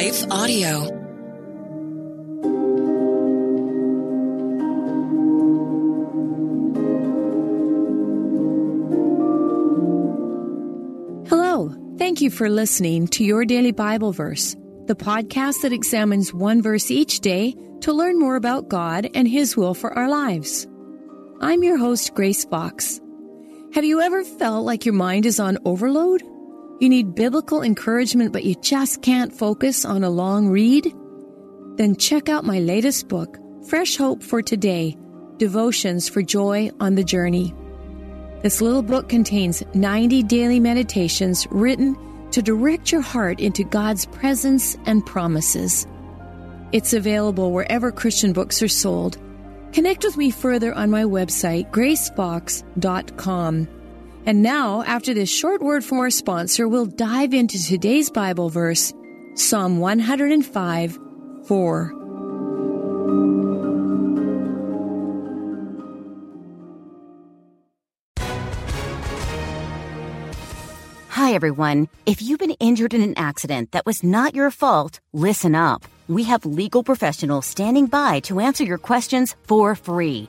Life Audio. Hello. Thank you for listening to Your Daily Bible Verse, the podcast that examines one verse each day to learn more about God and His will for our lives. I'm your host, Grace Fox. Have you ever felt like your mind is on overload? You need biblical encouragement, but you just can't focus on a long read? Then check out my latest book, Fresh Hope for Today Devotions for Joy on the Journey. This little book contains 90 daily meditations written to direct your heart into God's presence and promises. It's available wherever Christian books are sold. Connect with me further on my website, gracefox.com. And now, after this short word from our sponsor, we'll dive into today's Bible verse, Psalm 105 4. Hi, everyone. If you've been injured in an accident that was not your fault, listen up. We have legal professionals standing by to answer your questions for free.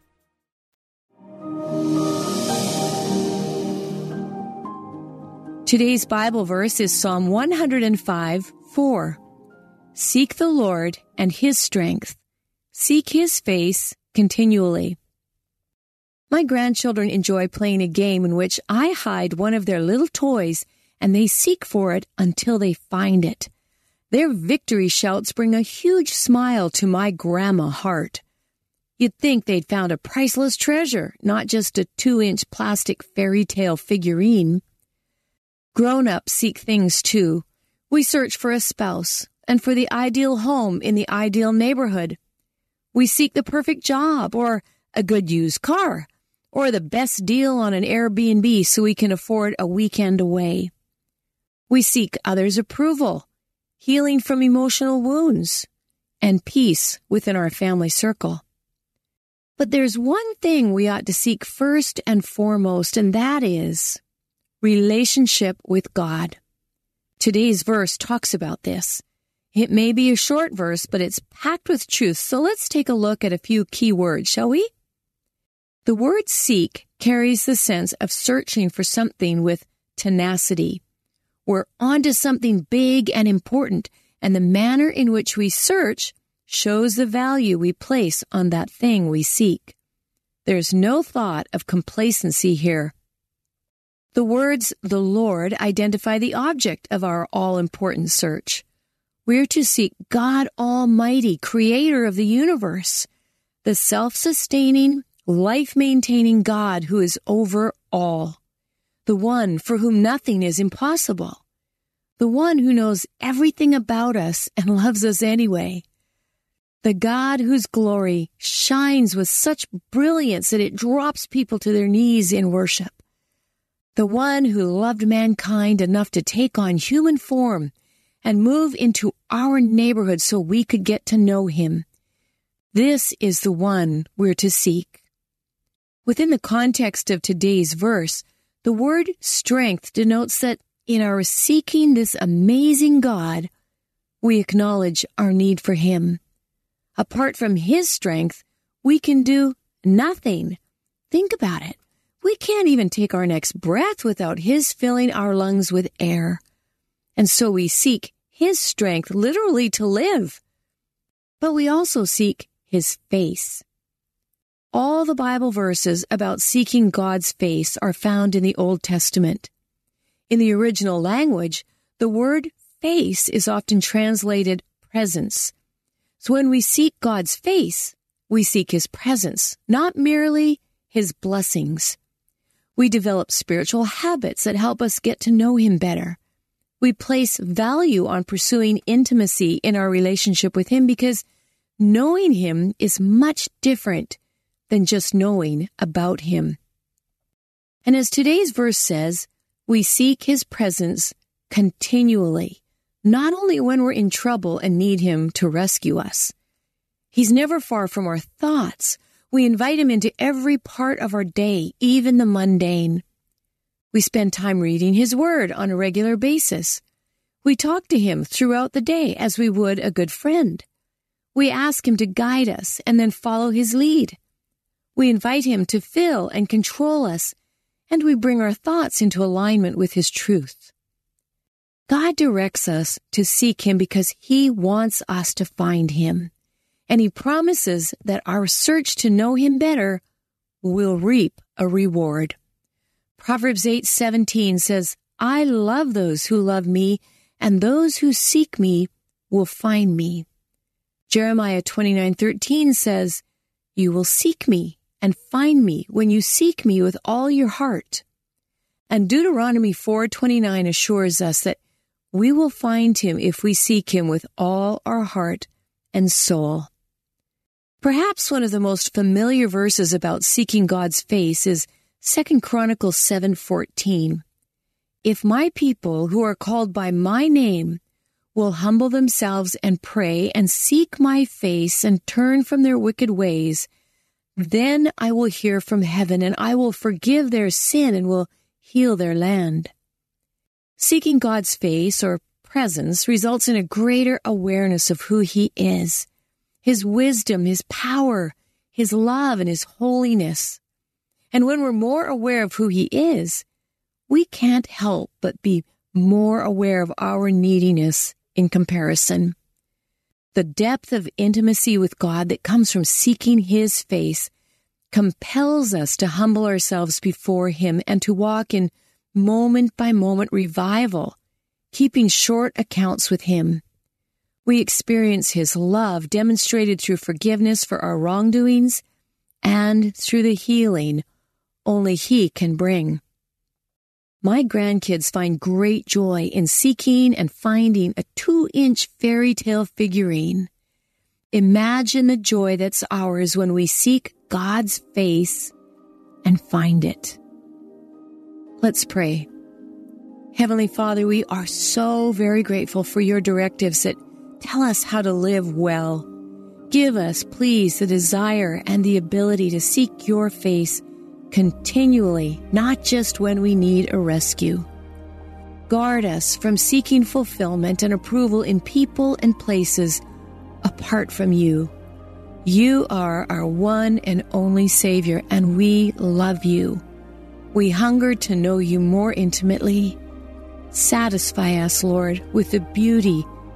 Today's Bible verse is Psalm 105 4. Seek the Lord and His strength. Seek His face continually. My grandchildren enjoy playing a game in which I hide one of their little toys and they seek for it until they find it. Their victory shouts bring a huge smile to my grandma heart. You'd think they'd found a priceless treasure, not just a two inch plastic fairy tale figurine. Grown ups seek things too. We search for a spouse and for the ideal home in the ideal neighborhood. We seek the perfect job or a good used car or the best deal on an Airbnb so we can afford a weekend away. We seek others' approval, healing from emotional wounds, and peace within our family circle. But there's one thing we ought to seek first and foremost, and that is relationship with God. Today's verse talks about this. It may be a short verse, but it's packed with truth. So let's take a look at a few key words, shall we? The word seek carries the sense of searching for something with tenacity. We're onto something big and important, and the manner in which we search shows the value we place on that thing we seek. There's no thought of complacency here. The words the Lord identify the object of our all important search. We're to seek God Almighty, creator of the universe, the self sustaining, life maintaining God who is over all, the one for whom nothing is impossible, the one who knows everything about us and loves us anyway, the God whose glory shines with such brilliance that it drops people to their knees in worship the one who loved mankind enough to take on human form and move into our neighborhood so we could get to know him. This is the one we're to seek. Within the context of today's verse, the word strength denotes that in our seeking this amazing God, we acknowledge our need for Him. Apart from His strength, we can do nothing. Think about it. We can't even take our next breath without His filling our lungs with air. And so we seek His strength literally to live. But we also seek His face. All the Bible verses about seeking God's face are found in the Old Testament. In the original language, the word face is often translated presence. So when we seek God's face, we seek His presence, not merely His blessings. We develop spiritual habits that help us get to know Him better. We place value on pursuing intimacy in our relationship with Him because knowing Him is much different than just knowing about Him. And as today's verse says, we seek His presence continually, not only when we're in trouble and need Him to rescue us. He's never far from our thoughts. We invite Him into every part of our day, even the mundane. We spend time reading His Word on a regular basis. We talk to Him throughout the day as we would a good friend. We ask Him to guide us and then follow His lead. We invite Him to fill and control us, and we bring our thoughts into alignment with His truth. God directs us to seek Him because He wants us to find Him, and He promises that our search to know Him better will reap a reward. Proverbs 8:17 says, "I love those who love me, and those who seek me will find me." Jeremiah 29:13 says, "You will seek me and find me when you seek me with all your heart." And Deuteronomy 4:29 assures us that we will find him if we seek him with all our heart and soul. Perhaps one of the most familiar verses about seeking God's face is Second Chronicles 7:14 If my people who are called by my name will humble themselves and pray and seek my face and turn from their wicked ways then I will hear from heaven and I will forgive their sin and will heal their land. Seeking God's face or presence results in a greater awareness of who he is, his wisdom, his power, his love and his holiness. And when we're more aware of who He is, we can't help but be more aware of our neediness in comparison. The depth of intimacy with God that comes from seeking His face compels us to humble ourselves before Him and to walk in moment by moment revival, keeping short accounts with Him. We experience His love demonstrated through forgiveness for our wrongdoings and through the healing only He can bring. My grandkids find great joy in seeking and finding a two inch fairy tale figurine. Imagine the joy that's ours when we seek God's face and find it. Let's pray. Heavenly Father, we are so very grateful for your directives that tell us how to live well. Give us, please, the desire and the ability to seek your face continually, not just when we need a rescue. Guard us from seeking fulfillment and approval in people and places apart from you. You are our one and only Savior, and we love you. We hunger to know you more intimately. Satisfy us, Lord, with the beauty